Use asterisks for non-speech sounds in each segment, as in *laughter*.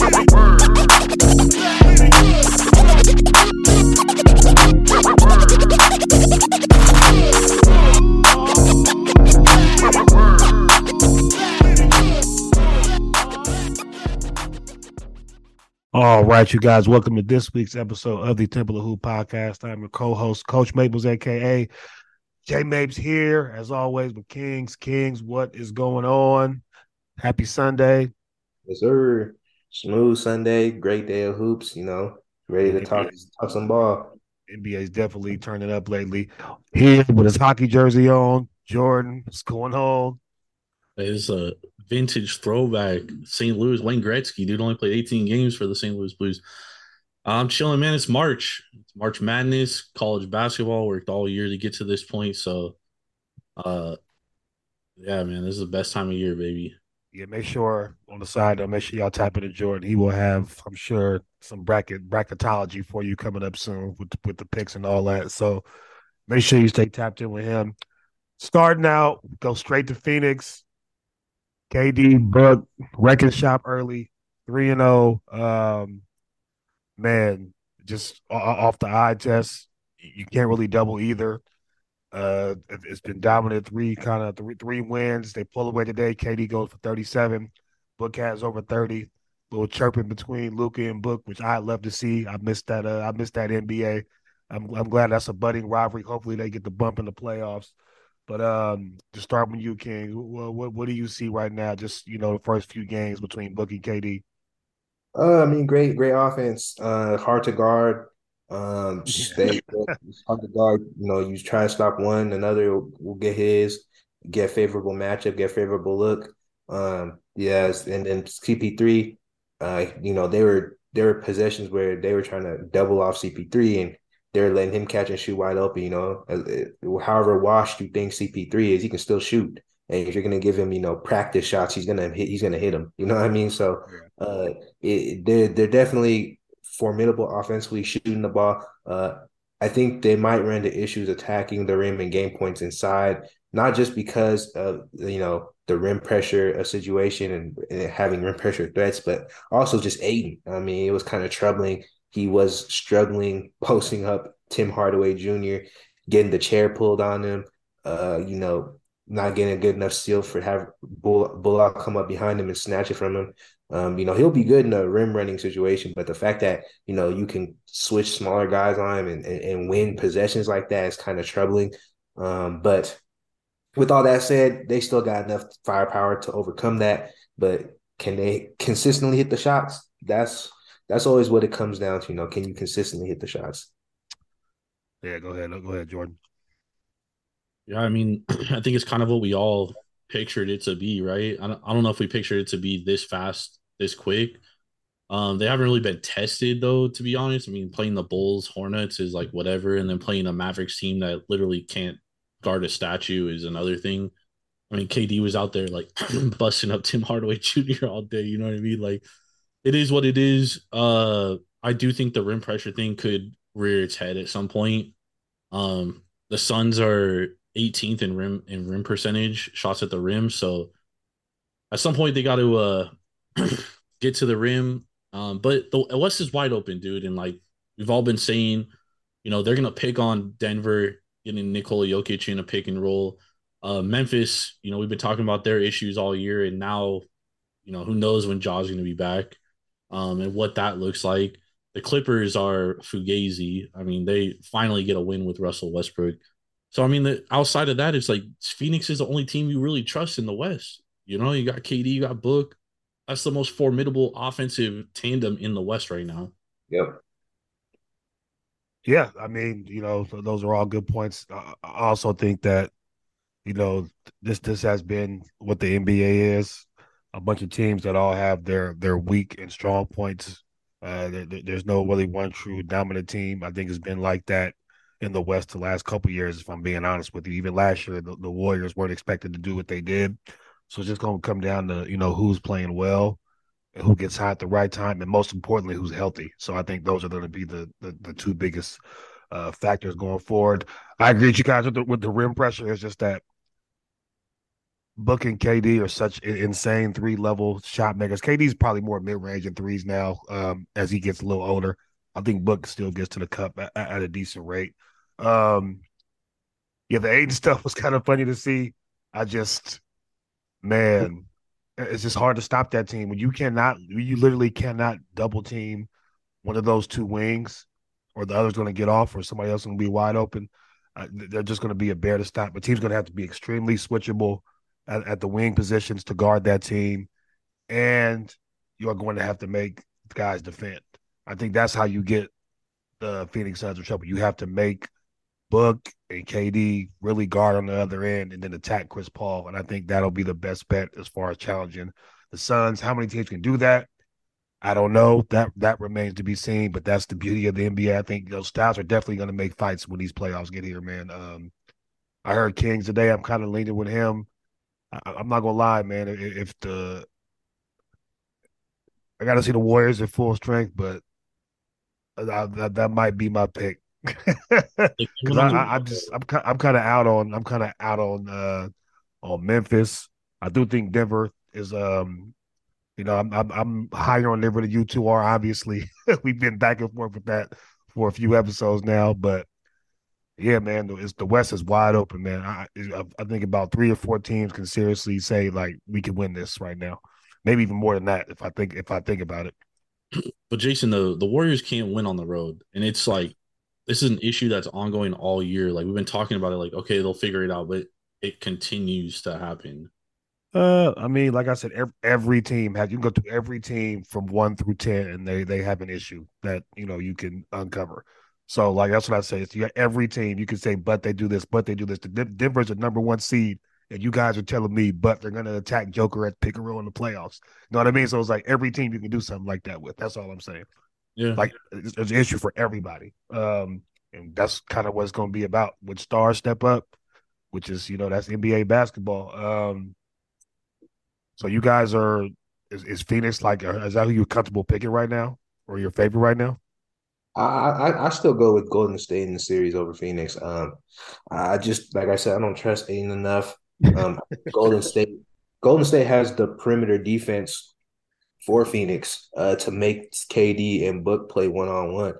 All right, you guys, welcome to this week's episode of the Temple of Hoop podcast. I'm your co-host, Coach Maples, aka J Mapes here, as always, with Kings. Kings, what is going on? Happy Sunday. Yes, sir. Smooth Sunday, great day of hoops, you know, ready to talk, talk some ball. NBA's definitely turning up lately. Here with his hockey jersey on, Jordan, what's going on? It's a vintage throwback St. Louis Wayne Gretzky, dude only played 18 games for the St. Louis Blues. I'm chilling, man. It's March. It's March Madness, college basketball. Worked all year to get to this point. So uh yeah, man, this is the best time of year, baby. Yeah, make sure on the side though, make sure y'all tap into Jordan. He will have, I'm sure, some bracket bracketology for you coming up soon with with the picks and all that. So make sure you stay tapped in with him. Starting out, go straight to Phoenix. KD Book record shop early, three and zero. Um, man, just off the eye test, you can't really double either. Uh, it's been dominant three kind of three three wins. They pull away today. KD goes for thirty seven. Book has over thirty. Little chirping between Luka and Book, which I love to see. I missed that. Uh, I missed that NBA. I'm I'm glad that's a budding rivalry. Hopefully they get the bump in the playoffs. But um, to start with you, King, what, what, what do you see right now? Just you know, the first few games between Book and KD. Uh, I mean, great, great offense. Uh, hard to guard. Um, *laughs* stay guard. You know, you try to stop one, another will, will get his. Get favorable matchup, get favorable look. Um, yes, and then CP3. Uh, you know, they were there were possessions where they were trying to double off CP3 and they're letting him catch and shoot wide open. You know, uh, however washed you think CP3 is, he can still shoot. And if you're gonna give him, you know, practice shots, he's gonna hit. He's gonna hit them. You know what I mean? So, uh, it, they're they're definitely formidable offensively shooting the ball. Uh, I think they might run into issues attacking the rim and game points inside, not just because of you know the rim pressure situation and, and having rim pressure threats, but also just Ayton. I mean, it was kind of troubling he was struggling *laughs* posting up Tim Hardaway Jr., getting the chair pulled on him. Uh, you know, not getting a good enough steal for have Bullock come up behind him and snatch it from him. Um, you know, he'll be good in a rim running situation, but the fact that, you know, you can switch smaller guys on him and, and, and win possessions like that is kind of troubling. Um, but with all that said, they still got enough firepower to overcome that. But can they consistently hit the shots? That's that's always what it comes down to. You know, can you consistently hit the shots? Yeah, go ahead. Go ahead, Jordan. Yeah, I mean, *clears throat* I think it's kind of what we all pictured it to be, right? I don't, I don't know if we pictured it to be this fast, this quick. Um, they haven't really been tested though, to be honest. I mean, playing the Bulls, Hornets is like whatever, and then playing a Mavericks team that literally can't guard a statue is another thing. I mean, KD was out there like *clears throat* busting up Tim Hardaway *laughs* Jr. all day. You know what I mean? Like it is what it is. Uh, I do think the rim pressure thing could rear its head at some point. Um, the Suns are 18th in rim in rim percentage shots at the rim, so at some point they got to uh *clears throat* get to the rim. Um, but the West is wide open, dude, and like we've all been saying, you know, they're gonna pick on Denver, getting Nikola Jokic in a pick and roll. Uh, Memphis, you know, we've been talking about their issues all year, and now, you know, who knows when Ja's gonna be back um, and what that looks like. The Clippers are fugazi. I mean, they finally get a win with Russell Westbrook. So I mean, the outside of that, it's like Phoenix is the only team you really trust in the West. You know, you got KD, you got Book. That's the most formidable offensive tandem in the West right now. Yep. Yeah, I mean, you know, those are all good points. I also think that, you know, this this has been what the NBA is a bunch of teams that all have their their weak and strong points. Uh, there, there's no really one true dominant team. I think it's been like that in the West the last couple years. If I'm being honest with you, even last year the, the Warriors weren't expected to do what they did. So it's just going to come down to you know who's playing well, who gets hot at the right time, and most importantly, who's healthy. So I think those are going to be the the, the two biggest uh, factors going forward. I agree with you guys with the, with the rim pressure. It's just that Book and KD are such insane three level shot makers. KD's probably more mid range and threes now um, as he gets a little older. I think Book still gets to the cup at, at a decent rate. Um, yeah, the Ayton *laughs* stuff was kind of funny to see. I just, man, it's just hard to stop that team when you cannot, you literally cannot double team one of those two wings, or the other's going to get off, or somebody else going to be wide open. Uh, they're just going to be a bear to stop. But team's going to have to be extremely switchable at, at the wing positions to guard that team, and you are going to have to make guys defend. I think that's how you get the Phoenix Suns in trouble. You have to make Book and KD really guard on the other end and then attack Chris Paul. And I think that'll be the best bet as far as challenging the Suns. How many teams can do that? I don't know. That that remains to be seen, but that's the beauty of the NBA. I think those styles are definitely going to make fights when these playoffs get here, man. Um, I heard Kings today. I'm kind of leaning with him. I, am not gonna lie, man. If the I got to see the Warriors at full strength, but I, that that might be my pick. Because *laughs* I, am just I'm I'm kind of out on I'm kind of out on uh on Memphis. I do think Denver is um you know I'm I'm, I'm higher on Denver than you two are. Obviously, *laughs* we've been back and forth with that for a few episodes now, but yeah, man, it's the West is wide open, man. I I think about three or four teams can seriously say like we can win this right now, maybe even more than that if I think if I think about it. But Jason, the the Warriors can't win on the road, and it's like this is an issue that's ongoing all year. Like we've been talking about it, like okay, they'll figure it out, but it continues to happen. Uh, I mean, like I said, every, every team has you can go to every team from one through ten, and they they have an issue that you know you can uncover. So like that's what I say. It's you every team you can say, but they do this, but they do this. The Denver's a number one seed, and you guys are telling me, but they're gonna attack Joker at pick and roll in the playoffs. You know what I mean? So it's like every team you can do something like that with. That's all I'm saying. Yeah, like it's an issue for everybody, um, and that's kind of what it's gonna be about. When stars step up, which is you know that's NBA basketball. Um, so you guys are is, is Phoenix like is that who you're comfortable picking right now, or your favorite right now? I, I, I still go with Golden State in the series over Phoenix. Um, I just like I said, I don't trust Ayton enough. Um, *laughs* Golden State, Golden State has the perimeter defense for Phoenix uh, to make KD and Book play one on one.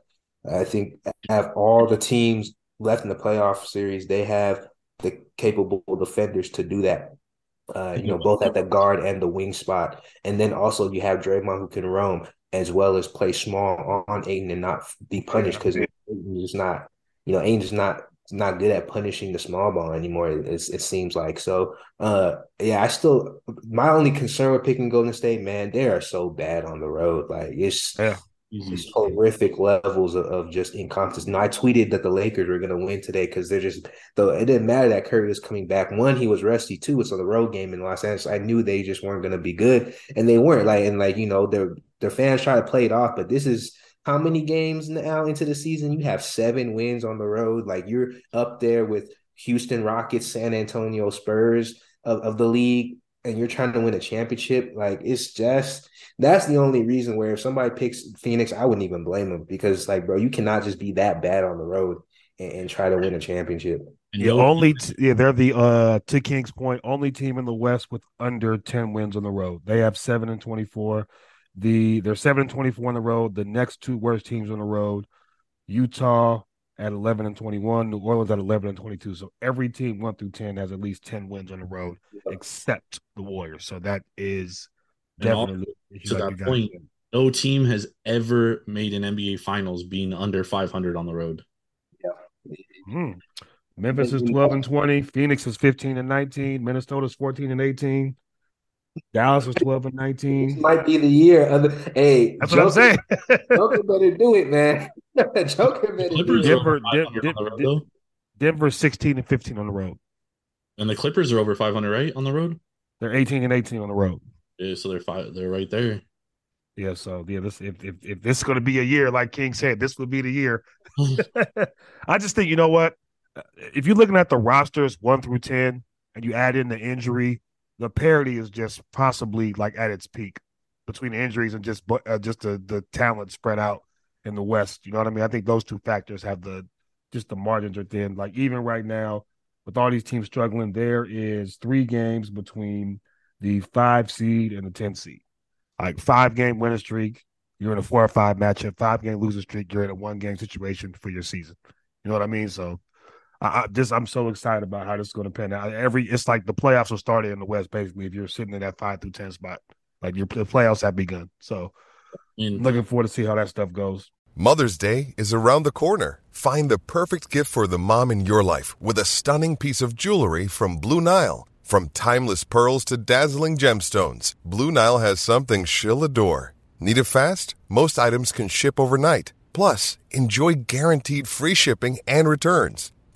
I think have all the teams left in the playoff series, they have the capable defenders to do that. Uh, you know, both at the guard and the wing spot, and then also you have Draymond who can roam as well as play small on Ayton and not be punished because Ayton is not, you know, Ayton is not not good at punishing the small ball anymore. It, it seems like so. Uh, yeah, I still my only concern with picking Golden State, man, they are so bad on the road. Like it's yeah. These horrific levels of, of just incompetence. And I tweeted that the Lakers were going to win today because they're just though it didn't matter that Curry was coming back. One, he was rusty. Two, it's on the road game in Los Angeles. I knew they just weren't going to be good, and they weren't. Like and like you know, their their fans try to play it off, but this is how many games now into the season? You have seven wins on the road. Like you're up there with Houston Rockets, San Antonio Spurs of, of the league and you're trying to win a championship, like it's just that's the only reason where if somebody picks Phoenix, I wouldn't even blame them because like, bro, you cannot just be that bad on the road and, and try to win a championship. Yeah, only t- yeah, they're the uh to King's point, only team in the West with under 10 wins on the road. They have 7 and 24. The they're 7 and 24 on the road. The next two worst teams on the road, Utah at 11 and 21, New Orleans at 11 and 22. So every team 1 through 10 has at least 10 wins on the road yeah. except the Warriors. So that is definitely to that point. No team has ever made an NBA Finals being under 500 on the road. Yeah. Hmm. Memphis is 12 and 20. Phoenix is 15 and 19. Minnesota's 14 and 18. Dallas was 12 and 19. This might be the year of the hey. That's Joker, what I'm saying. *laughs* Joker better do it, man. *laughs* Joker better do it. Denver, Denver, Denver 16 and 15 on the road. And the Clippers are over 500, right? On the road? They're 18 and 18 on the road. Yeah, so they're five, they're right there. Yeah, so yeah, this if if, if this is going to be a year, like King said, this would be the year. *laughs* I just think you know what, if you're looking at the rosters one through ten, and you add in the injury, the parity is just possibly like at its peak between injuries and just uh, just the the talent spread out in the West. You know what I mean? I think those two factors have the just the margins are thin. Like even right now, with all these teams struggling, there is three games between the five seed and the ten seed. Like five game winning streak, you're in a four or five matchup. Five game losing streak, you're in a one game situation for your season. You know what I mean? So I, I just I'm so excited about how this is going to pan out. Every it's like the playoffs will start in the West basically if you're sitting in that five through ten spot. Like your the playoffs have begun. So I'm looking forward to see how that stuff goes. Mother's Day is around the corner. Find the perfect gift for the mom in your life with a stunning piece of jewelry from Blue Nile. From timeless pearls to dazzling gemstones, Blue Nile has something she'll adore. Need it fast? Most items can ship overnight. Plus, enjoy guaranteed free shipping and returns.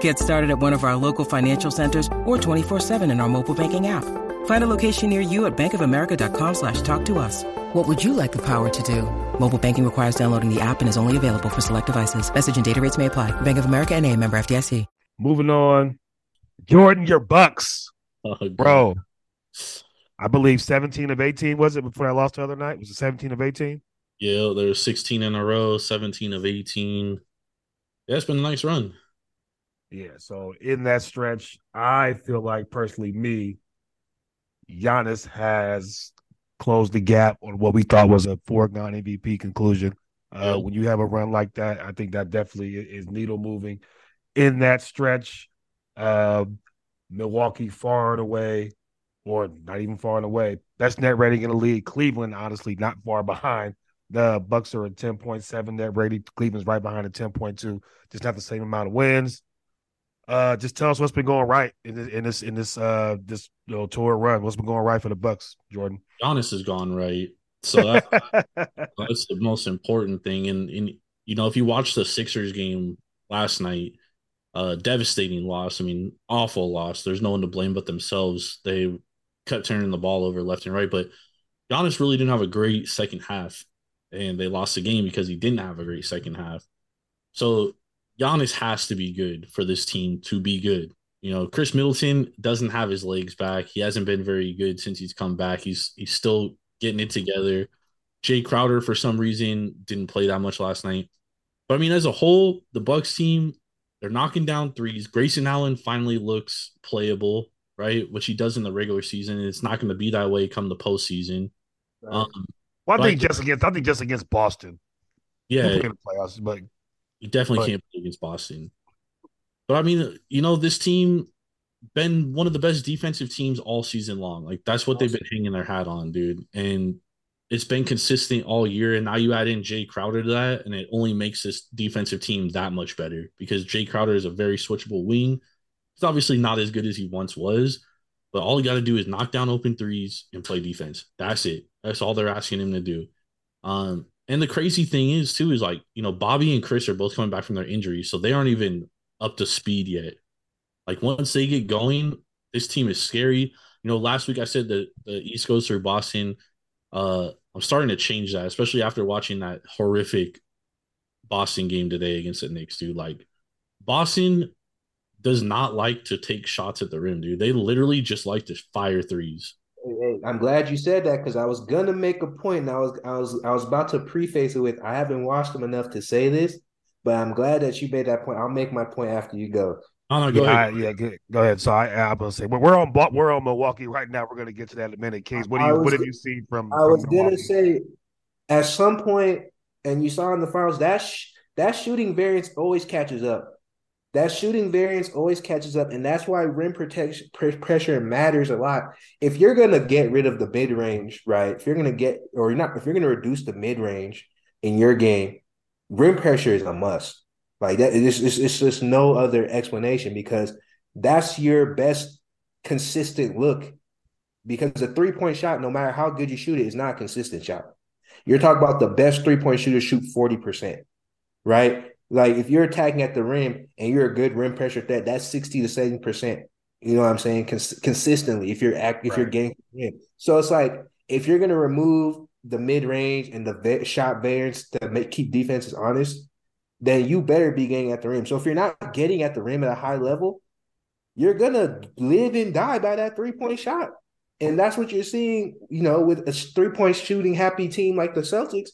Get started at one of our local financial centers or 24-7 in our mobile banking app. Find a location near you at bankofamerica.com slash talk to us. What would you like the power to do? Mobile banking requires downloading the app and is only available for select devices. Message and data rates may apply. Bank of America and a member FDIC. Moving on. Jordan, your Bucks. Oh, Bro. I believe 17 of 18, was it, before I lost the other night? Was it 17 of 18? Yeah, there's 16 in a row, 17 of 18. Yeah, it's been a nice run. Yeah, so in that stretch, I feel like personally, me, Giannis has closed the gap on what we thought was a foregone MVP conclusion. Uh, When you have a run like that, I think that definitely is needle moving. In that stretch, uh, Milwaukee far and away, or not even far and away, best net rating in the league. Cleveland, honestly, not far behind. The Bucks are at 10.7 net rating. Cleveland's right behind at 10.2. Just not the same amount of wins. Uh, just tell us what's been going right in this in this in this uh this you know tour run. What's been going right for the Bucks, Jordan? Giannis has gone right, so that, *laughs* that's the most important thing. And and you know, if you watch the Sixers game last night, uh, devastating loss. I mean, awful loss. There's no one to blame but themselves. They kept turning the ball over left and right, but Giannis really didn't have a great second half, and they lost the game because he didn't have a great second half. So Giannis has to be good for this team to be good. You know, Khris Middleton doesn't have his legs back. He hasn't been very good since he's come back. He's he's still getting it together. Jae Crowder, for some reason, didn't play that much last night. But I mean, as a whole, the Bucks team, they're knocking down threes. Grayson Allen finally looks playable, right? Which he does in the regular season. And it's not going to be that way come the postseason. Right. Um, well, I think just against I think just against Boston. Yeah. In the playoffs, but you definitely but, can't play against Boston. But I mean, you know, this team been one of the best defensive teams all season long. Like that's what they've been hanging their hat on, dude. And it's been consistent all year. And now you add in Jae Crowder to that, and it only makes this defensive team that much better because Jae Crowder is a very switchable wing. He's obviously not as good as he once was, but all he got to do is knock down open threes and play defense. That's it. That's all they're asking him to do. Um, and the crazy thing is too is like you know Bobby and Khris are both coming back from their injuries, so they aren't even up to speed yet. Like once they get going, this team is scary. You know, last week I said that the East Coast or Boston. Uh, I'm starting to change that, especially after watching that horrific Boston game today against the Knicks, dude. Like Boston does not like to take shots at the rim, dude. They literally just like to fire threes. I'm glad you said that because I was gonna make a point. And I was I was I was about to preface it with I haven't watched them enough to say this, but I'm glad that you made that point. I'll make my point after you go. Oh no, go yeah, ahead. I, yeah, go, go ahead. So I, I'm gonna say, well, we're on we're on Milwaukee right now. We're gonna get to that in a minute. Kings, what do you was, what have you seen from? I was gonna say, at some point, and you saw in the finals that sh- that shooting variance always catches up that shooting variance always catches up, and that's why rim protection pressure matters a lot. If you're gonna get rid of the mid range, right? If you're gonna get, or you're not, if you're gonna reduce the mid range, in your game, rim pressure is a must. Like that, it's, it's, it's just no other explanation because that's your best consistent look. Because a three point shot, no matter how good you shoot it, is not a consistent shot. You're talking about the best three point shooter shoot 40%, right? Like if you're attacking at the rim and you're a good rim pressure threat, that's 60 to 70%. You know what I'm saying? Cons- consistently, if you're act, if right. you're getting in. So it's like if you're gonna remove the mid range and the shot variance to make keep defenses honest, then you better be getting at the rim. So if you're not getting at the rim at a high level, you're gonna live and die by that three point shot. And that's what you're seeing, you know, with a three point shooting happy team like the Celtics.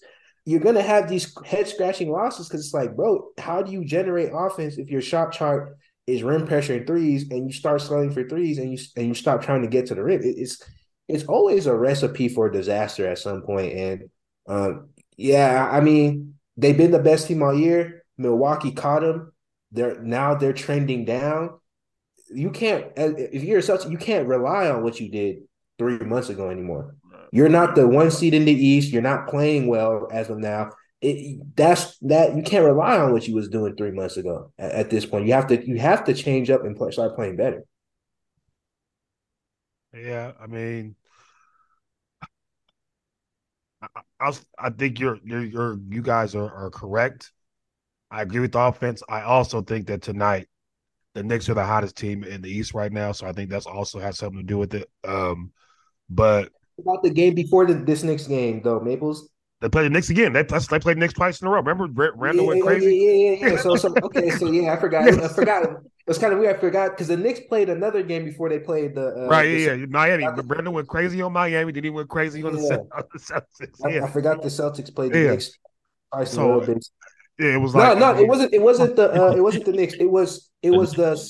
You're gonna have these head scratching losses because it's like, bro, how do you generate offense if your shot chart is rim pressure and threes, and you start slowing for threes, and you and you stop trying to get to the rim? It, it's it's always a recipe for disaster at some point. And um, yeah, I mean, they've been the best team all year. Milwaukee caught them. They're now they're trending down. You can't if you're a Celtic, you can't rely on what you did three months ago anymore. You're not the one seed in the East. You're not playing well as of now. It, that's that you can't rely on what you was doing three months ago. At, at this point, you have to you have to change up and play, start playing better. Yeah, I mean, I, I, I think you're, you're you're you guys are, are correct. I agree with the offense. I also think that tonight the Knicks are the hottest team in the East right now, so I think that's also has something to do with it. Um, but about the game before the, this next game though, Maples. They played the Knicks again. They, they played the Knicks twice in a row. Remember, Randle yeah, went crazy. Yeah, yeah, yeah. So, so *laughs* okay, so yeah, I forgot. I forgot. It's kind of weird. I forgot because the Knicks played another game before they played the uh, right. Yeah, yeah. Miami. Randle went crazy on Miami. Then he went crazy on, the, on the Celtics. Yeah. I, I, forgot the Celtics played the Knicks twice so, in a row. Yeah, it was like no, no. It wasn't. It wasn't the. Uh, it wasn't the Knicks. It was. It was the.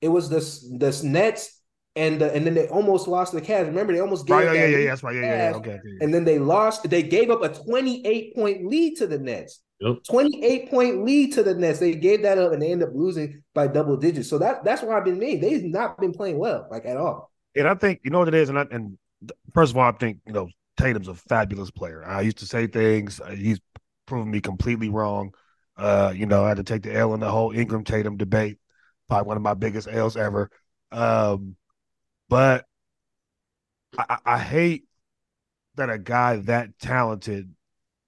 It was the the Nets and uh, and then they almost lost the Cavs. Remember, they almost gave right, oh, yeah, yeah, yeah, that's right, yeah, yeah, yeah, okay, okay, And then they lost. They gave up a twenty-eight point lead to the Nets. Yep. Twenty-eight point lead to the Nets. They gave that up, and they ended up losing by double digits. So that that's why I've been mean. They've not been playing well, like at all. And I think you know what it is. And I, and first of all, I think you know Tatum's a fabulous player. I used to say things. Uh, he's proven me completely wrong. Uh, you know, I had to take the L in the whole Ingram Tatum debate. Probably one of my biggest L's ever. Um, but I, I hate that a guy that talented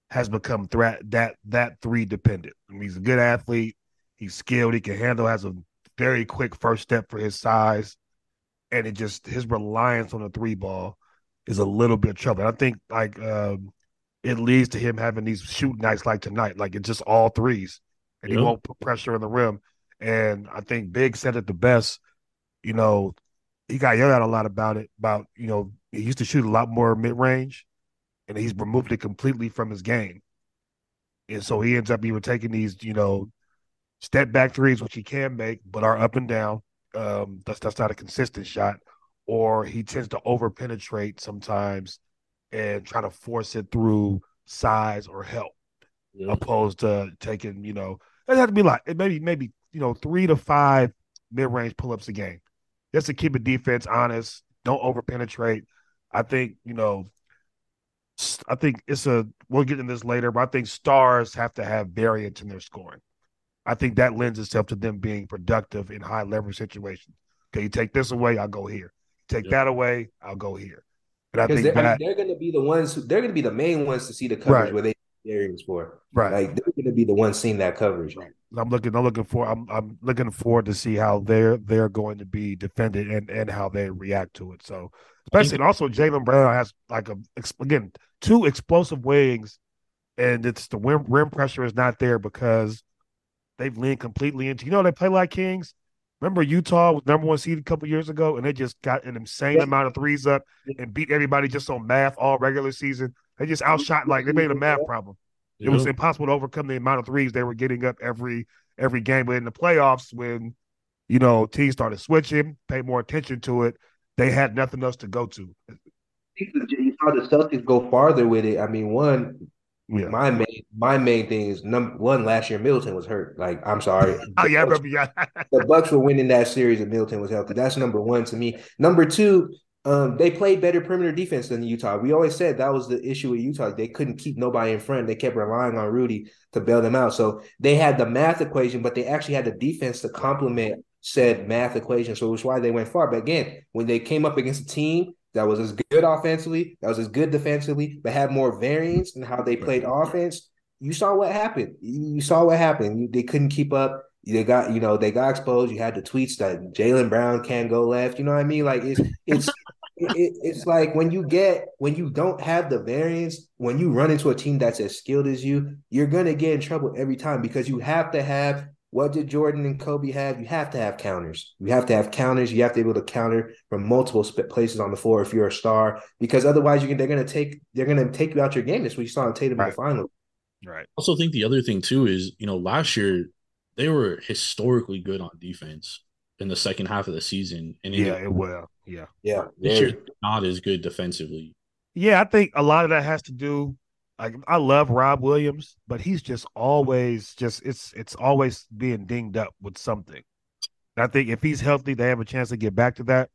has become threat that that three dependent. I mean, he's a good athlete. He's skilled. He can handle. Has a very quick first step for his size, and it just his reliance on the three ball is a little bit trouble. I think like um, it leads to him having these shooting nights like tonight. Like it's just all threes, and he won't put pressure on the rim. And I think Big said it the best. You know, he got yelled at a lot about it. About you know he used to shoot a lot more mid range, and he's removed it completely from his game. And so he ends up even taking these you know step back threes, which he can make, but are up and down. Um, that's that's not a consistent shot, or he tends to over penetrate sometimes and try to force it through size or help, yeah. opposed to taking you know it had to be like maybe maybe you know three to five mid range pull ups a game just to keep a defense honest, don't over penetrate. I think, you know, I think it's a we'll get into this later, but I think stars have to have variance in their scoring. I think that lends itself to them being productive in high leverage situations. Okay, you take this away, I'll go here. Take yep. that away, I'll go here. And I think they're, that, they're going to be the ones who they're going to be the main ones to see the coverage right. where they areas for. Right. Like they're going to be the ones seeing that coverage. Right. I'm looking. I'm looking for. I'm. I'm looking forward to see how they're they're going to be defended and and how they react to it. So especially and also Jaylen Brown has like a again two explosive wings, and it's the rim, rim pressure is not there because they've leaned completely into. You know they play like kings. Remember Utah was number one seed a couple years ago, and they just got an insane yeah. amount of threes up and beat everybody just on math all regular season. They just outshot like they made a math problem. It was impossible to overcome the amount of threes they were getting up every every game. But in the playoffs, when you know teams started switching, pay more attention to it, they had nothing else to go to. You saw the Celtics go farther with it. I mean, one, yeah. my main my main thing is number one. Last year, Middleton was hurt. Like, I'm sorry. *laughs* oh yeah, Bucks, yeah. *laughs* the Bucks were winning that series, and Middleton was healthy. That's number one to me. Number two, Um, they played better perimeter defense than Utah. We always said that was the issue with Utah. They couldn't keep nobody in front. They kept relying on Rudy to bail them out. So they had the math equation, but they actually had the defense to complement said math equation. So it was why they went far. But again, when they came up against a team that was as good offensively, that was as good defensively, but had more variance in how they played offense, you saw what happened. You saw what happened. They couldn't keep up. They got, you know, they got exposed. You had the tweets that Jaylen Brown can't go left. You know what I mean? Like it's it's it, it's like when you get when you don't have the variance, when you run into a team that's as skilled as you, you're gonna get in trouble every time because you have to have what did Jordan and Kobe have? You have to have counters. You have to have counters. You have to be able to counter from multiple places on the floor if you're a star, because otherwise you can, they're gonna take they're gonna take you out your game. That's what you saw in Tatum right. in the final. Right. Also think the other thing too is you know last year they were historically good on defense in the second half of the season, and yeah, it will. Yeah. Yeah. This year not as good defensively. Yeah, I think a lot of that has to do like I love Rob Williams, but he's just always just it's it's always being dinged up with something. And I think if he's healthy, they have a chance to get back to that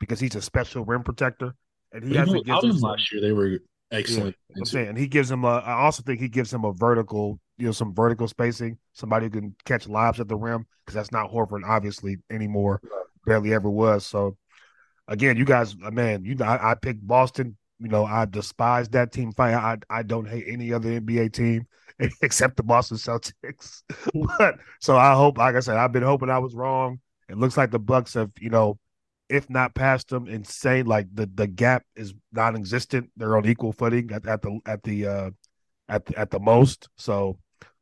because he's a special rim protector. And he has out him last year they were excellent. Yeah, I'm saying he gives him a I also think he gives him a vertical, you know, some vertical spacing, somebody who can catch lobs at the rim, because that's not Horford obviously anymore. Barely ever was. So again, you guys, uh, man, you I, I picked Boston. You know, I despise that team fight. I I don't hate any other NBA team *laughs* except the Boston Celtics. *laughs* but so I hope, like I said, I've been hoping I was wrong. It looks like the Bucks have, you know, if not past them, insane. Like the the gap is non-existent. They're on equal footing at, at the at the uh at at the most. So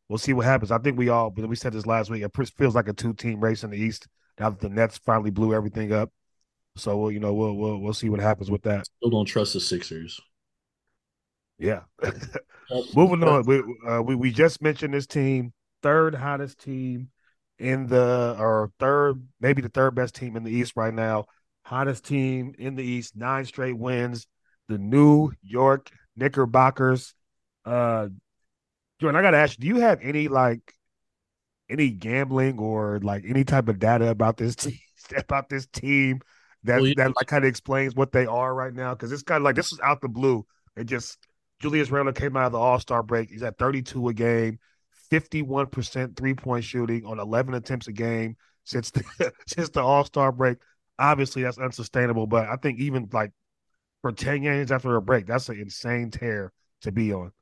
we'll see what happens. I think we all, we said this last week. It feels like a two-team race in the East now that the Nets finally blew everything up. So we'll, you know, we'll we'll we'll see what happens with that. Still don't trust the Sixers. Yeah. *laughs* Moving on, we, uh, we we just mentioned this team, third hottest team in the or third, maybe the third best team in the East right now. Hottest team in the East, nine straight wins. The New York Knickerbockers. Uh, Jordan, I gotta ask you, do you have any like any gambling or like any type of data about this team *laughs* about this team that well, that like kind of explains what they are right now because it's kind of like this is out the blue. It just Julius Randle came out of the All Star break. He's at 32 a game, 51 percent three point shooting on 11 attempts a game since the, *laughs* since the All Star break. Obviously, that's unsustainable. But I think even like for 10 games after a break, that's an insane tear to be on.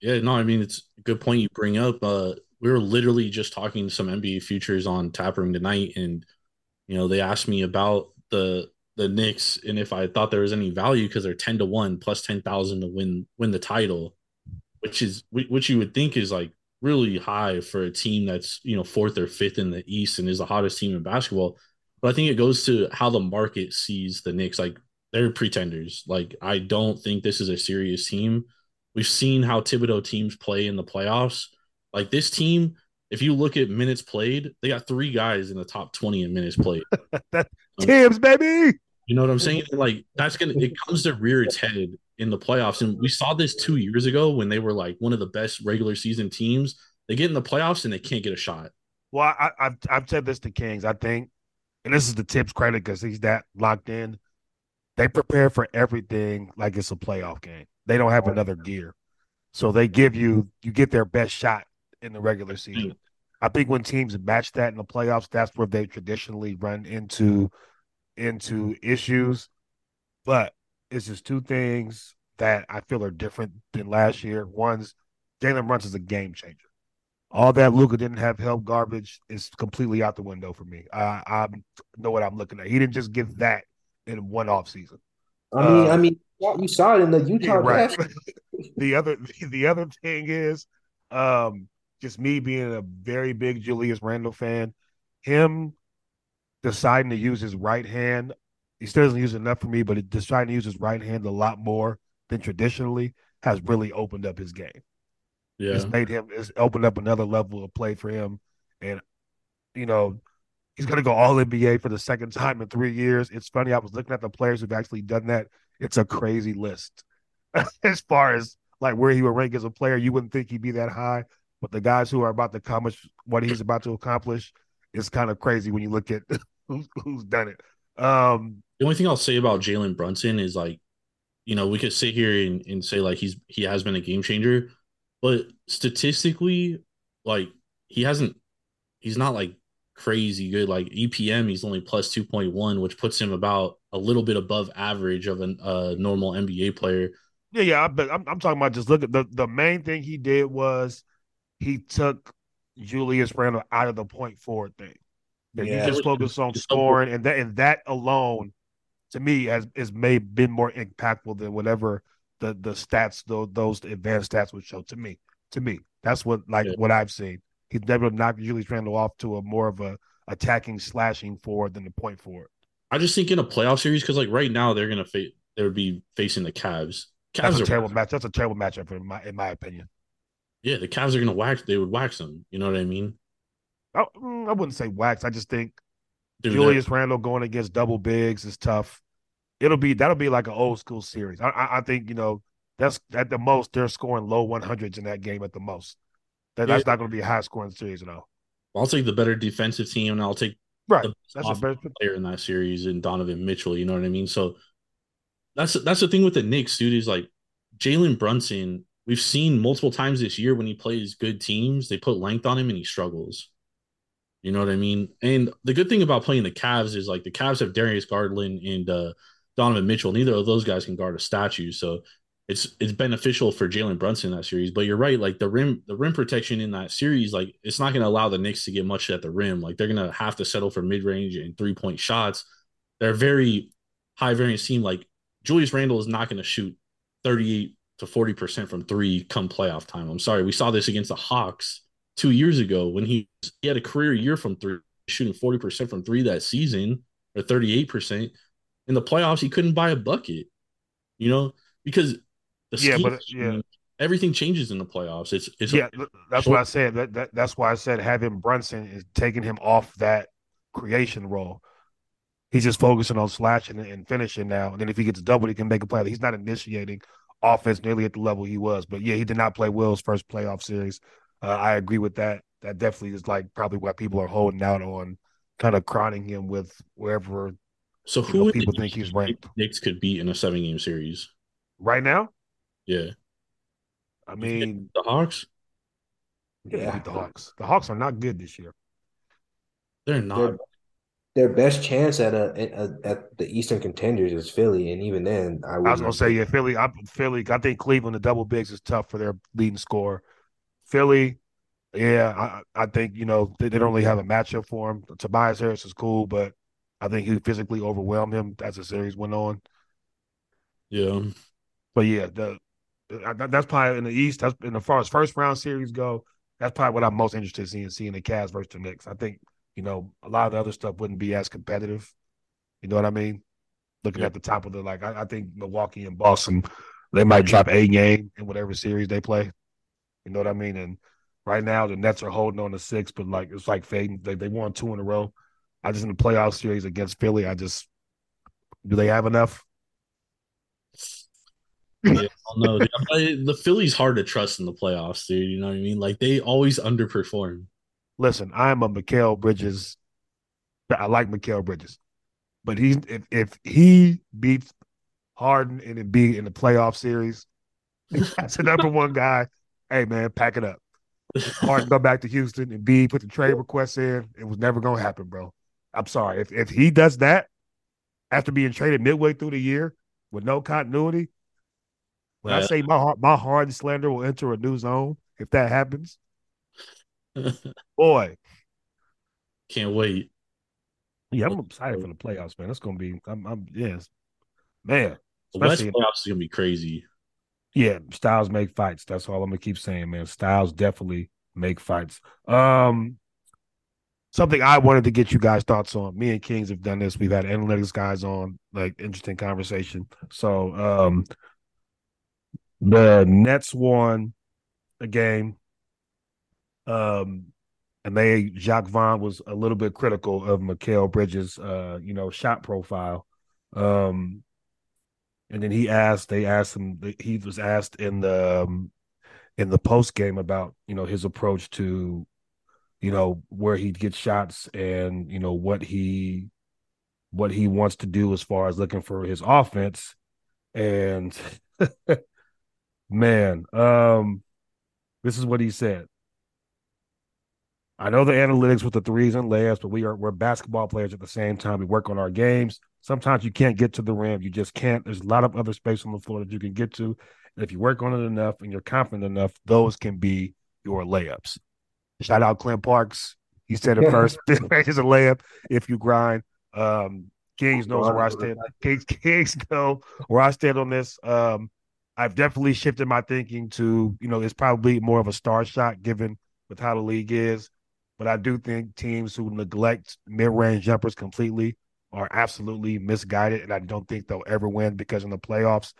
Yeah, no, I mean it's a good point you bring up. Uh, we were literally just talking to some NBA futures on Taproom tonight, and you know they asked me about the the Knicks and if I thought there was any value because they're ten to one plus ten thousand to win win the title, which is which you would think is like really high for a team that's you know fourth or fifth in the East and is the hottest team in basketball. But I think it goes to how the market sees the Knicks. Like they're pretenders. Like I don't think this is a serious team. We've seen how Thibodeau teams play in the playoffs. Like this team, if you look at minutes played, they got three guys in the top 20 in minutes played. *laughs* Um, Thibs, baby. You know what I'm saying? Like that's gonna it comes to rear its head in the playoffs. And we saw this two years ago when they were like one of the best regular season teams. They get in the playoffs and they can't get a shot. Well, I, have I've said this to Kings. I think, and this is the Thibs credit because he's that locked in. They prepare for everything like it's a playoff game. They don't have another gear, so they give you you get their best shot in the regular season. I think when teams match that in the playoffs, that's where they traditionally run into into issues. But it's just two things that I feel are different than last year. One's Jalen Brunson is a game changer. All that Luka didn't have help garbage is completely out the window for me. I, I know what I'm looking at. He didn't just get that in one off season. I mean, uh, I mean, you saw it in the Utah yeah, *laughs* right. *laughs* the other *laughs* the other thing is um just me being a very big Julius Randle fan, him deciding to use his right hand, he still doesn't use enough for me, but deciding to use his right hand a lot more than traditionally has really opened up his game. Yeah. It's made him it's opened up another level of play for him. And you know, he's gonna go all NBA for the second time in three years. It's funny, I was looking at the players who've actually done that. It's a crazy list. *laughs* as far as like where he would rank as a player, you wouldn't think he'd be that high. But the guys who are about to accomplish what he's about to accomplish is kind of crazy when you look at *laughs* who's, who's done it. Um, The only thing I'll say about Jalen Brunson is like, you know, we could sit here and, and say like he's he has been a game changer, but statistically, like he hasn't he's not like crazy good. Like EPM, he's only plus 2.1, which puts him about a little bit above average of a uh, normal NBA player. Yeah, yeah, but I'm, I'm talking about just look at the the main thing he did was he took Julius Randle out of the point forward thing. Yeah. He just focused on scoring, and that and that alone, to me, has is may been more impactful than whatever the the stats those those advanced stats would show. To me, to me, that's what like yeah. what I've seen. He's never knocked Julius Randle off to a more of a attacking, slashing forward than the point forward. I just think in a playoff series because like right now they're gonna face they would be facing the Cavs. Cavs that's a terrible match. That's a terrible matchup in my in my opinion. Yeah, the Cavs are gonna wax. They would wax them. You know what I mean? I, mm, I wouldn't say wax. I just think Dude, Julius Randle going against double bigs is tough. It'll be that'll be like an old school series. I, I, I think you know that's at the most they're scoring low one hundreds in that game at the most. That, that's not going to be a high scoring series at all. I'll take the better defensive team, and I'll take right. That's a better player in that series, and Donovan Mitchell. You know what I mean? So that's that's the thing with the Knicks, dude. Is like Jalen Brunson. We've seen multiple times this year when he plays good teams, they put length on him and he struggles. You know what I mean? And the good thing about playing the Cavs is like the Cavs have Darius Garland and uh, Donovan Mitchell. Neither of those guys can guard a statue, so it's it's beneficial for Jalen Brunson in that series. But you're right, like the rim the rim protection in that series, like it's not going to allow the Knicks to get much at the rim. Like they're going to have to settle for mid range and three point shots. They're a very high variance team. Like Julius Randle is not going to shoot 38 to 40 percent from three come playoff time. I'm sorry, we saw this against the Hawks two years ago when he he had a career year from three, shooting 40 percent from three that season or 38 percent. In the playoffs, he couldn't buy a bucket. You know because the yeah, but yeah, everything changes in the playoffs. It's it's yeah. That's why I said that, that. That's why I said having Brunson is taking him off that creation role. He's just focusing on slashing and finishing now. And then if he gets double, he can make a play. He's not initiating offense nearly at the level he was. But yeah, he did not play Will's first playoff series. Uh, I agree with that. That definitely is like probably what people are holding out on, kind of crowning him with wherever. So who know, people think he's ranked? Knicks could beat in a seven game series right now. Yeah. I mean the Hawks. Yeah, the Hawks. The Hawks are not good this year. They're not. Their, their best chance at a, a, at the Eastern contenders is Philly, and even then, I, I was gonna say yeah, Philly. I Philly. I think Cleveland the double bigs is tough for their leading score. Philly, yeah, I, I think you know they, they don't really have a matchup for him. Tobias Harris is cool, but I think he physically overwhelmed him as the series went on. Yeah, but yeah, the that's probably in the East. That's in the far as first round series go. That's probably what I'm most interested in seeing, seeing the Cavs versus the Knicks. I think you know a lot of the other stuff wouldn't be as competitive. You know what I mean? Looking yeah. at the top of the like, I, I, think Milwaukee and Boston, they might mm-hmm. drop a game in whatever series they play. You know what I mean? And right now the Nets are holding on to six, but like it's like fading. They they won two in a row. I just in the playoff series against Philly, I just do they have enough? yeah, no, the Phillies hard to trust in the playoffs, dude. You know what I mean? Like they always underperform. Listen, I'm a Mikal Bridges. I like Mikal Bridges, but he if if he beats Harden and Embiid in the playoff series, *laughs* that's the number one guy. Hey man, pack it up. Harden go back to Houston and B put the trade request in. It was never gonna happen, bro. I'm sorry. If if he does that after being traded midway through the year with no continuity, when yeah. I say my heart, my Harden slander will enter a new zone if that happens. *laughs* Boy, can't wait. Yeah, I'm excited for the playoffs, man. That's gonna be. I'm. I'm yes, man. The West playoffs is gonna be crazy. Yeah, styles make fights. That's all I'm gonna keep saying, man. Styles definitely make fights. Um, something I wanted to get you guys' thoughts on. Me and Kings have done this. We've had analytics guys on, like interesting conversation. So, um, the Nets won a game. Um, and they Jacque Vaughn was a little bit critical of Mikal Bridges, uh, you know, shot profile. Um, and then he asked, they asked him, he was asked in the um, in the post game about you know his approach to, you know, where he'd get shots and you know what he what he wants to do as far as looking for his offense. And *laughs* man, um, this is what he said. I know the analytics with the threes and layups, but we are we're basketball players at the same time. We work on our games. Sometimes you can't get to the rim. You just can't. There's a lot of other space on the floor that you can get to. And if you work on it enough and you're confident enough, those can be your layups. Shout out Clint Parks. He said it first. *laughs* *laughs* This is a layup if you grind. Um, Kings knows where I stand. Kings, *laughs* Kings know where I stand on this. Um, I've definitely shifted my thinking to, you know, it's probably more of a star shot given with how the league is. But I do think teams who neglect mid range jumpers completely are absolutely misguided. And I don't think they'll ever win because in the playoffs,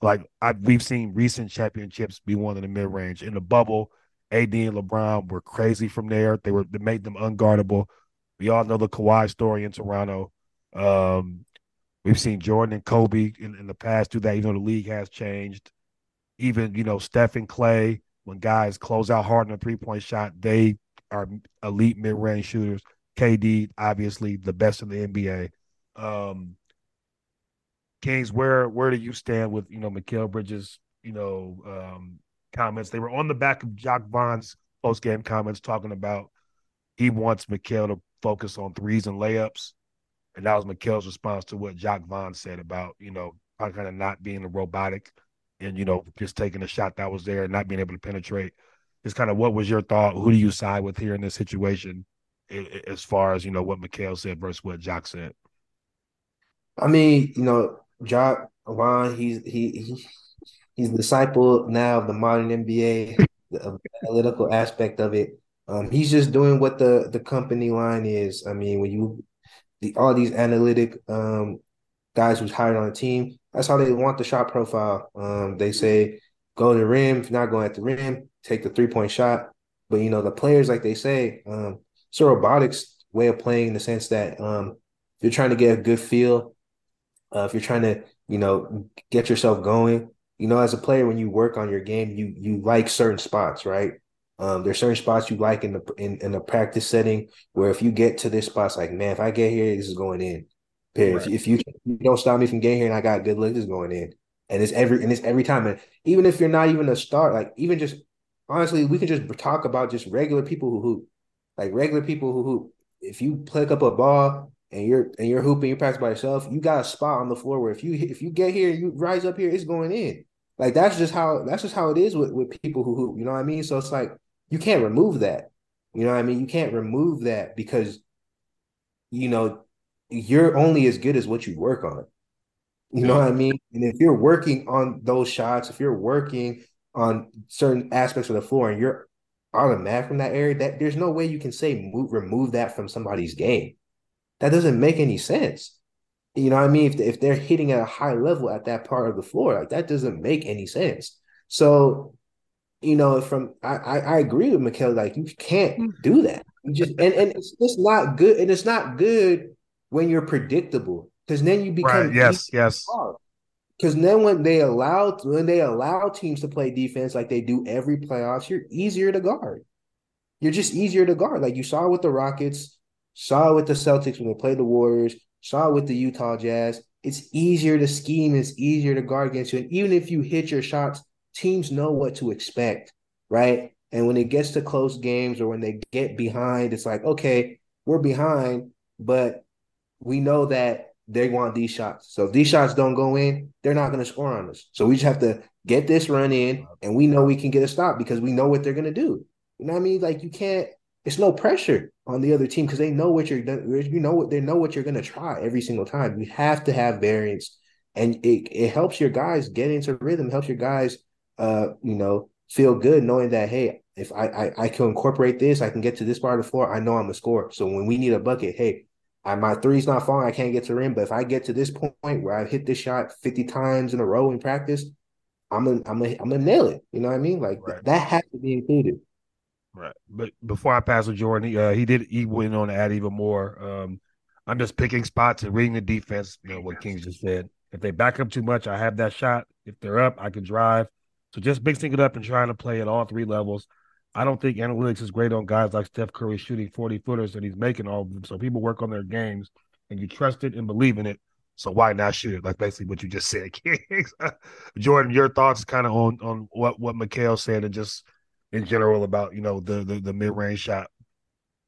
like I, we've seen recent championships be won in the mid range. In the bubble, AD and LeBron were crazy from there. They were they made them unguardable. We all know the Kawhi story in Toronto. Um, we've seen Jordan and Kobe in, in the past do that, even though the league has changed. Even, you know, Steph and Clay, when guys close out hard on a three point shot, they are elite mid range shooters. KD, obviously, the best in the NBA. Um, Kings, where where do you stand with you know Mikal Bridges? You know, um, comments. They were on the back of Jacque Vaughn's post game comments talking about he wants Mikal to focus on threes and layups. And that was Mikal's response to what Jacque Vaughn said about, you know, kind of not being a robotic and, you know, just taking a shot that was there and not being able to penetrate. Just kind of what was your thought? Who do you side with here in this situation as far as, you know, what Mikal said versus what Jacque said? I mean, you know, Jacque Vaughn, he's he, he he's disciple now of the modern NBA, the analytical aspect of it. Um, he's just doing what the the company line is. I mean, when you the all these analytic um guys who's hired on a team, that's how they want the shot profile. Um, they say go to the rim. If not going at the rim, take the three point shot. But you know, the players, like they say, um, it's a robotics way of playing in the sense that um, if you're trying to get a good feel, uh, if you're trying to, you know, get yourself going, you know, as a player, when you work on your game, you you like certain spots, right? Um, there's certain spots you like in the in, in a practice setting where if you get to this spot, it's like, man, if I get here, this is going in. Right. If, if you, you don't stop me from getting here and I got good look, this is going in. And it's every and it's every time. And even if you're not even a star, like even just honestly, we can just talk about just regular people who hoop. Like regular people who hoop. If you pick up a ball and you're and you're hooping, you practice by yourself, you got a spot on the floor where if you if you get here, you rise up here, it's going in. Like that's just how that's just how it is with, with people who hoop. You know what I mean? So it's like you can't remove that. You know what I mean? You can't remove that because you know you're only as good as what you work on. You know what I mean? And if you're working on those shots, if you're working on certain aspects of the floor and you're automatic from that area, that there's no way you can say move remove that from somebody's game. That doesn't make any sense. You know what I mean? If, if they're hitting at a high level at that part of the floor, like that doesn't make any sense. So, you know, from I I, I agree with Mikal, like you can't mm. do that. You just and, and it's just not good, and it's not good when you're predictable. Because then you become right. yes, yes. Because then when they allow when they allow teams to play defense like they do every playoffs, you're easier to guard. You're just easier to guard. Like you saw with the Rockets, saw with the Celtics when they played the Warriors, Saw with the Utah Jazz. It's easier to scheme, it's easier to guard against you. And even if you hit your shots, teams know what to expect, right? And when it gets to close games or when they get behind, it's like, okay, we're behind, but we know that they want these shots. So if these shots don't go in, they're not going to score on us. So we just have to get this run in, and we know we can get a stop because we know what they're going to do. You know what I mean? Like you can't it's no pressure on the other team because they know what you're you know what they know what you're gonna try every single time. You have to have variance, and it it helps your guys get into rhythm. Helps your guys, uh, you know, feel good knowing that hey, if I, I I can incorporate this, I can get to this part of the floor. I know I'm a score. So when we need a bucket, hey, I, my three's not falling. I can't get to the rim, but if I get to this point where I've hit this shot 50 times in a row in practice, I'm gonna I'm gonna I'm gonna nail it. You know what I mean? Like right. that has to be included. Right. But before I pass with Jordan, he, uh, he did he went on to add even more. Um, I'm just picking spots and reading the defense. You know what Kings just said. If they back up too much, I have that shot. If they're up, I can drive. So just mixing it up and trying to play at all three levels. I don't think analytics is great on guys like Steph Curry shooting 40 footers and he's making all of them. So people work on their games and you trust it and believe in it. So why not shoot it? Like basically what you just *laughs* said, Jordan. Your thoughts kind of on on what what Mikal said and just in general about you know the the, the mid range shot.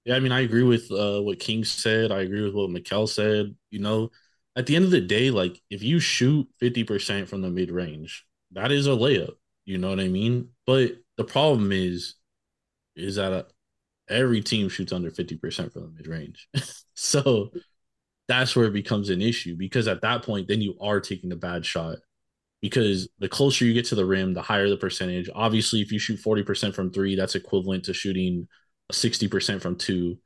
Yeah, I mean, I agree with uh, what King said. I agree with what Mikal said. You know, at the end of the day, like if you shoot fifty percent from the mid range, that is a layup. You know what I mean? But the problem is, is that uh, every team shoots under fifty percent from the mid range. *laughs* so that's where it becomes an issue because at that point, then you are taking a bad shot. Because the closer you get to the rim, the higher the percentage. Obviously, if you shoot 40% from three, that's equivalent to shooting 60% from two,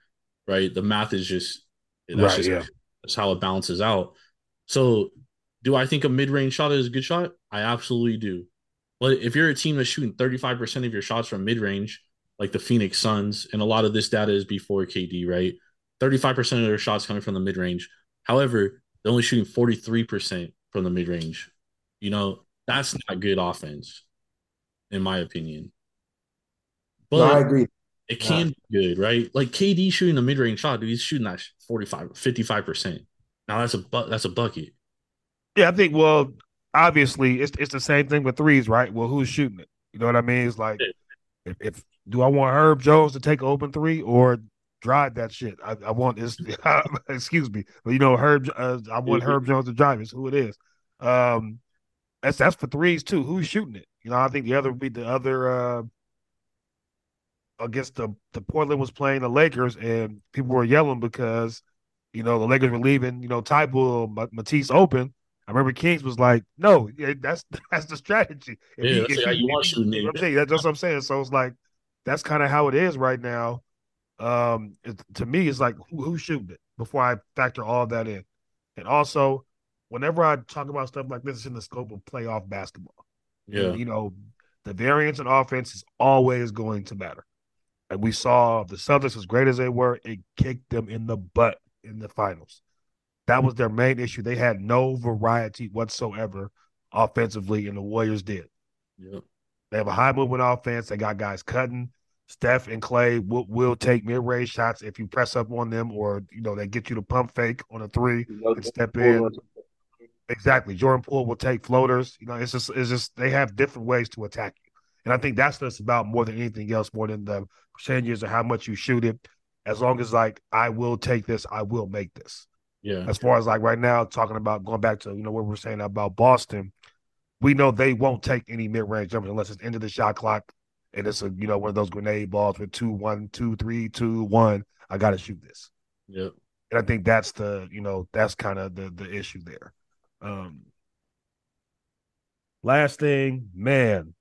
right? The math is just that's Right, just yeah. that's how it balances out. So do I think a mid-range shot is a good shot? I absolutely do. But if you're a team that's shooting 35% of your shots from mid-range, like the Phoenix Suns, and a lot of this data is before KD, right? 35% of their shots coming from the mid-range. However, they're only shooting 43% from the mid-range. You know, that's not good offense, in my opinion. But no, I agree. it can be good, right? Like KD shooting a mid-range shot, dude, he's shooting that 45, 55%. Now that's a bu- that's a bucket. Yeah, I think. Well, obviously, it's it's the same thing with threes, right? Well, who's shooting it? You know what I mean? It's like, if, if do I want Herb Jones to take an open three or drive that shit? I, I want this. *laughs* excuse me, but you know, Herb. Uh, I want Herb Jones to drive. It's who it is. Um, that's that's for threes too. Who's shooting it? You know, I think the other would be the other. uh Against the the Portland was playing the Lakers and people were yelling because you know the Lakers were leaving. You know, Thybulle Matisse open. I remember Kings was like, "No, that's *laughs* that's the strategy." If Yeah, he- that's if he- you want shooting you know I'm saying? That's, that's what I'm saying. So it's like that's kind of how it is right now. Um, it, to me, it's like who, who's shooting it before I factor all that in, and also whenever I talk about stuff like this, it's in the scope of playoff basketball. Yeah. you know, the variance in offense is always going to matter. And we saw the Celtics, as great as they were, it kicked them in the butt in the finals. That was their main issue. They had no variety whatsoever offensively, and the Warriors did. Yep. They have a high movement offense. They got guys cutting. Steph and Clay will, will take mid range shots if you press up on them, or you know they get you to pump fake on a three and step in. Exactly. Jordan Poole will take floaters. You know, it's just it's just they have different ways to attack you. And I think that's what it's about more than anything else, more than the percentages or how much you shoot it. As long as like I will take this, I will make this. Yeah. As far as like right now, talking about going back to you know what we're saying about Boston, we know they won't take any mid range jumpers unless it's into the shot clock and it's a you know one of those grenade balls with two, one, two, three, two, one. I gotta shoot this. Yep. And I think that's the, you know, that's kind of the the issue there. Um last thing, man.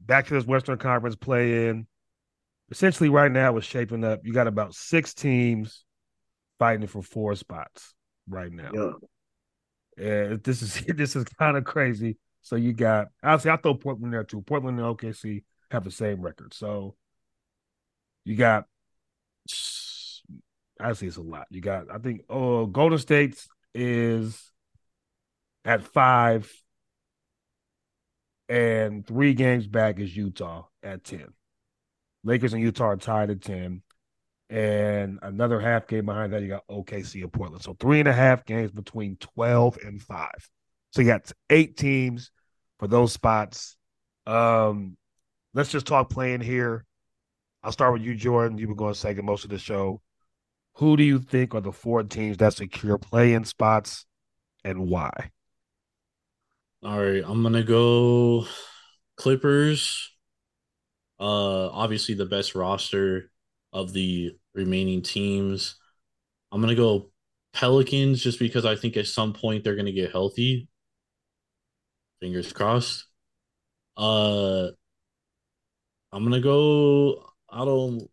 Back to this Western Conference play in. Essentially, right now it's shaping up. You got about six teams fighting for four spots right now. Yeah. Yeah, this is *laughs* this is kind of crazy. So you got honestly, I throw Portland there too. Portland and OKC have the same record. So you got honestly, it's a lot. You got I think oh Golden State's is at five, and three games back is Utah at ten. Lakers and Utah are tied at ten. And another half game behind that, you got OKC and Portland. So three and a half games between 12 and five. So you got eight teams for those spots. Um, let's just talk play-in here. I'll start with you, Jordan. You've been going second most of the show. Who do you think are the four teams that secure play-in spots, and why? All right, I'm gonna go Clippers. Uh, obviously the best roster of the remaining teams. I'm gonna go Pelicans just because I think at some point they're gonna get healthy. Fingers crossed. Uh, I'm gonna go. I don't,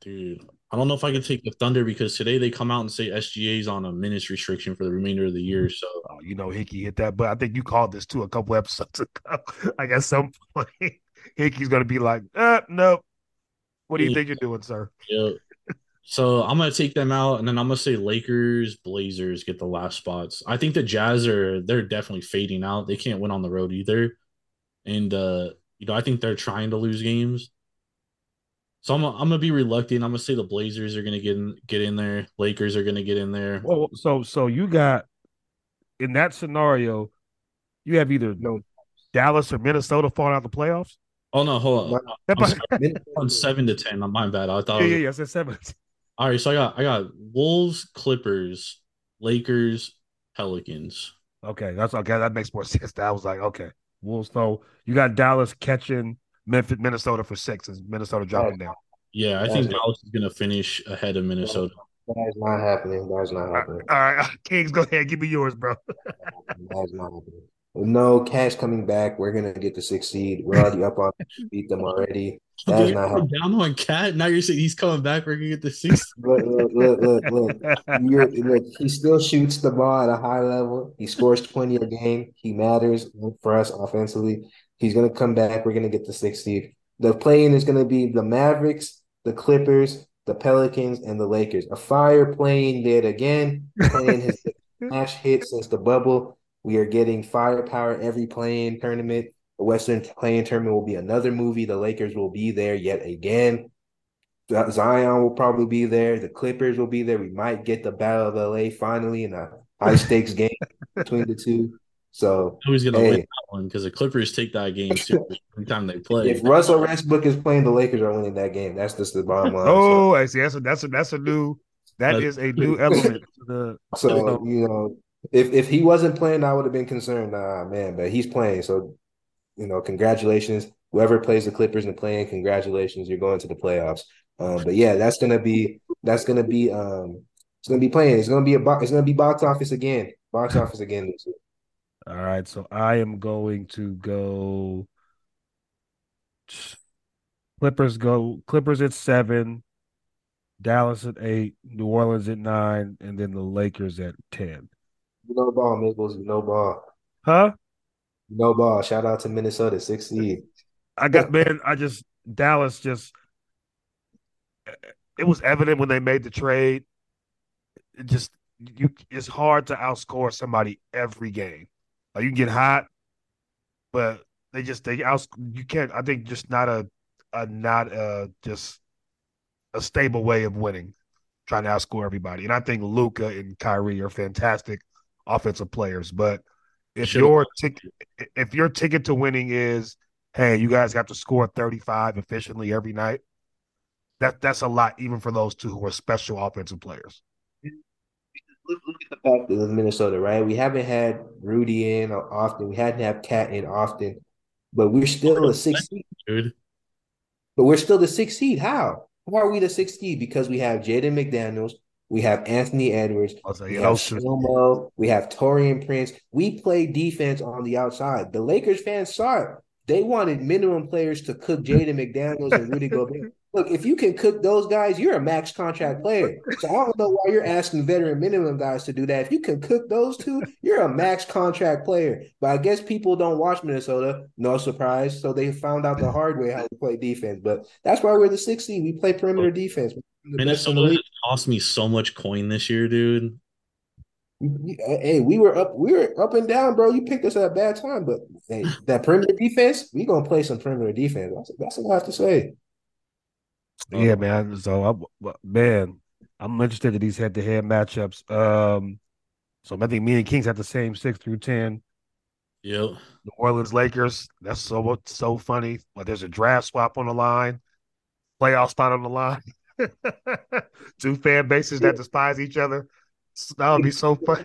dude. I don't know if I can take the Thunder because today they come out and say SGA's on a minutes restriction for the remainder of the year. So Uh, you know, Hickey hit that, but I think you called this too a couple episodes *laughs* ago. like at some point, *laughs* Hickey's going to be like, uh, nope. What do you think you're doing, sir? Yeah. So I'm gonna take them out, and then I'm gonna say Lakers, Blazers get the last spots. I think the Jazz are they're definitely fading out. They can't win on the road either, and uh, you know I think they're trying to lose games. So I'm, I'm gonna be reluctant. I'm gonna say the Blazers are gonna get in, get in there. Lakers are gonna get in there. Well, so so you got in that scenario, you have either No. Dallas or Minnesota falling out the playoffs. Oh no, hold on. That I'm might- sorry, on seven to ten. My bad. I thought. yeah, it was- yeah, yeah. I said seven. All right, so I got I got Wolves, Clippers, Lakers, Pelicans. Okay, that's okay. That makes more *laughs* sense. I was like, okay, Wolves. So you got Dallas catching Memphis, Minnesota for six, and Minnesota dropping down. Yeah, I That's think not- Dallas is gonna finish ahead of Minnesota. That is not happening. That is not happening. All right, *laughs* Kings, go ahead, give me yours, bro. That is not happening. No cash coming back. We're gonna get the sixth seed. We're already up on *laughs* beat them already. That is You're not down on KAT. Now you're saying he's coming back. We're gonna get the sixth. *laughs* Look, look, look, look, look. You're, look, he still shoots the ball at a high level. He scores 20 a game. He matters for us offensively. He's going to come back. We're going to get the sixth seed. The play-in is going to be the Mavericks, the Clippers, the Pelicans, and the Lakers. A fire play-in yet again. Playing his smash hit since the bubble. We are getting firepower every play-in tournament. The Western play-in tournament will be another movie. The Lakers will be there yet again. Zion will probably be there. The Clippers will be there. We might get the Battle of LA finally in a high stakes *laughs* game between the two. So Who's gonna Hey. win that one? Because the Clippers take that game seriously every time they play. if Russell Westbrook is playing, the Lakers are winning that game. That's just the bottom line. So, Oh, I see. That's a that's a that's a new that That's- is a new element to the so you know, if if he wasn't playing, I would have been concerned. Nah, man, but he's playing. So you know, congratulations. Whoever plays the Clippers and play-in, congratulations. You're going to the playoffs. Um, but yeah, that's gonna be that's gonna be um it's gonna be play-in. It's gonna be a bo- it's gonna be box office again. Box office again this year. All right, so I am going to go Clippers go Clippers at seven, Dallas at eight, New Orleans at nine, and then the Lakers at ten. No ball, Maples. No ball. Huh? No ball. Shout out to Minnesota, six seed. I got man, I just Dallas just it was evident when they made the trade. It just you it's hard to outscore somebody every game. Like you can get hot, but they just they out you can't I think just not a a not a just a stable way of winning, trying to outscore everybody. And I think Luka and Kyrie are fantastic offensive players, but if Should've your ticket if your ticket to winning is hey, you guys have to score 35 efficiently every night. That that's a lot, even for those two who are special offensive players. Look, look at the fact of Minnesota, right? We haven't had Rudy in often. We hadn't have KAT in often, but we're still a six seed. dude. But we're still the sixth seed. How? How are we the sixth seed? Because we have Jaden McDaniels, we have Anthony Edwards, I'll we have those. Slo-Mo, we have Taurean Prince. We play defense on the outside. The Lakers fans saw it. They wanted minimum players to cook Jaden McDaniels and Rudy Gobert. *laughs* Look, if you can cook those guys, you're a max contract player. So I don't know why you're asking veteran minimum guys to do that. If you can cook those two, you're a max contract player. But I guess people don't watch Minnesota. No surprise. So they found out the hard way how to play defense. But that's why we're the sixth seed. We play perimeter oh, defense. The best Minnesota cost me so much coin this year, dude. Hey, we were up, we were up and down, bro. You picked us at a bad time, but hey, that perimeter defense, we gonna play some perimeter defense. That's, that's all I have to say. Yeah, man. So, I, man, I'm interested in these head-to-head matchups. Um, so I think me and Kings have the same six through ten. Yep. New Orleans Lakers. That's so so funny. Like there's a draft swap on the line, playoff spot on the line. *laughs* Two fan bases that despise each other. That would be so *laughs* funny.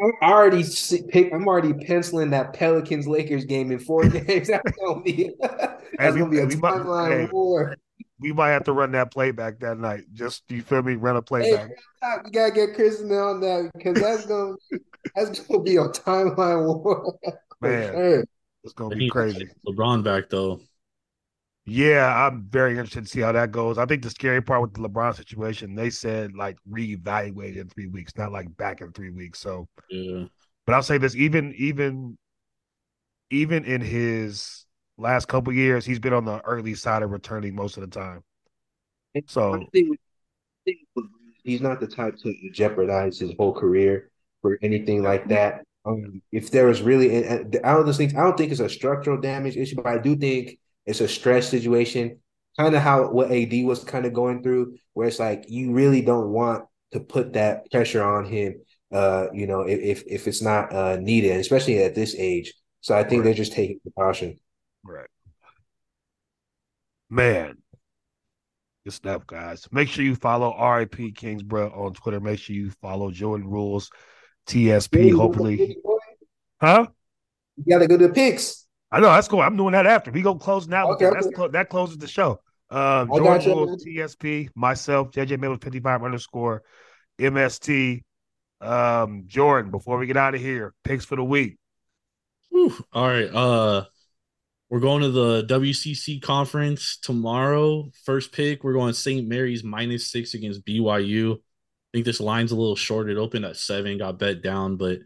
I'm already pick, I'm already penciling that Pelicans Lakers game in four *laughs* games. That's gonna be that's we- gonna be a we might- timeline hey. war. We might have to run that playback that night. Just you feel me? Run a Hey, playback. we gotta get Kristen on that because that's gonna that's gonna be a timeline war. *laughs* Man. sure. It's gonna They be crazy. LeBron back though. Yeah, I'm very interested to see how that goes. I think the scary part with the LeBron situation, they said like reevaluate in three weeks, not like back in three weeks. So, Yeah. but I'll say this: even even even in his last couple years, he's been on the early side of returning most of the time. So- I think, I think he's not the type to jeopardize his whole career for anything like that. Um, if there was really, I don't think I don't think it's a structural damage issue, but I do think it's a stress situation. kind of how what AD was kind of going through, where it's like you really don't want to put that pressure on him. Uh, you know, if if it's not uh needed, especially at this age. So I think they're just taking precaution. Right. Man, good stuff, guys. Make sure you follow RIP Kingsborough on Twitter. Make sure you follow Jordan Rules TSP. Hopefully, huh? You gotta go to the picks. I know that's cool. I'm doing that after we go closing out. Okay, okay. Clo- that closes the show. Um, Jordan Rules TSP, myself, JJ Miller 55 underscore MST. Um, Jordan, before we get out of here, picks for the week. Whew. All right. Uh we're going to the WCC conference tomorrow. First pick, we're going St. Mary's minus six against BYU. I think this line's a little short. It opened at seven, got bet down, but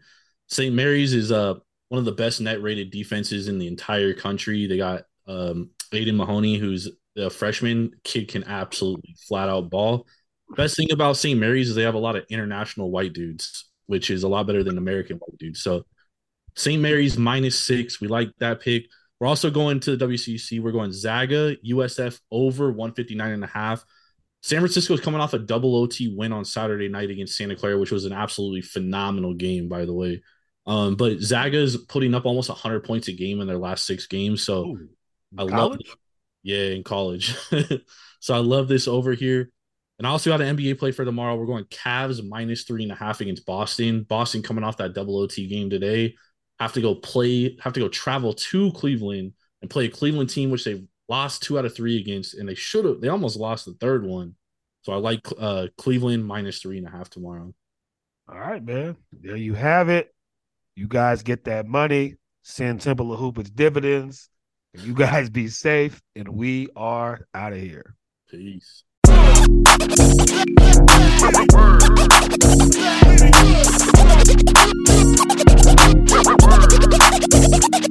St. Mary's is uh one of the best net rated defenses in the entire country. They got um Aidan Mahaney, who's a freshman. Kid can absolutely flat out ball. Best thing about St. Mary's is they have a lot of international white dudes, which is a lot better than American white dudes. So St. Mary's minus six. We like that pick. We're also going to the WCC. We're going Zaga, USF over 159 and a half. San Francisco is coming off a double OT win on Saturday night against Santa Clara, which was an absolutely phenomenal game, by the way. Um, but Zaga is putting up almost 100 points a game in their last six games. So Ooh, I love it. Yeah, in college. *laughs* so I love this over here. And I also got an NBA play for tomorrow. We're going Cavs minus three and a half against Boston. Boston coming off that double OT game today have to go play, have to go travel to Cleveland and play a Cleveland team, which they've lost two out of three against, and they should have, they almost lost the third one. So I like uh, Cleveland minus three and a half tomorrow. All right, man. There you have it. You guys get that money. Send Temple of Hoop its dividends. You guys be safe, and we are out of here. Peace. Word.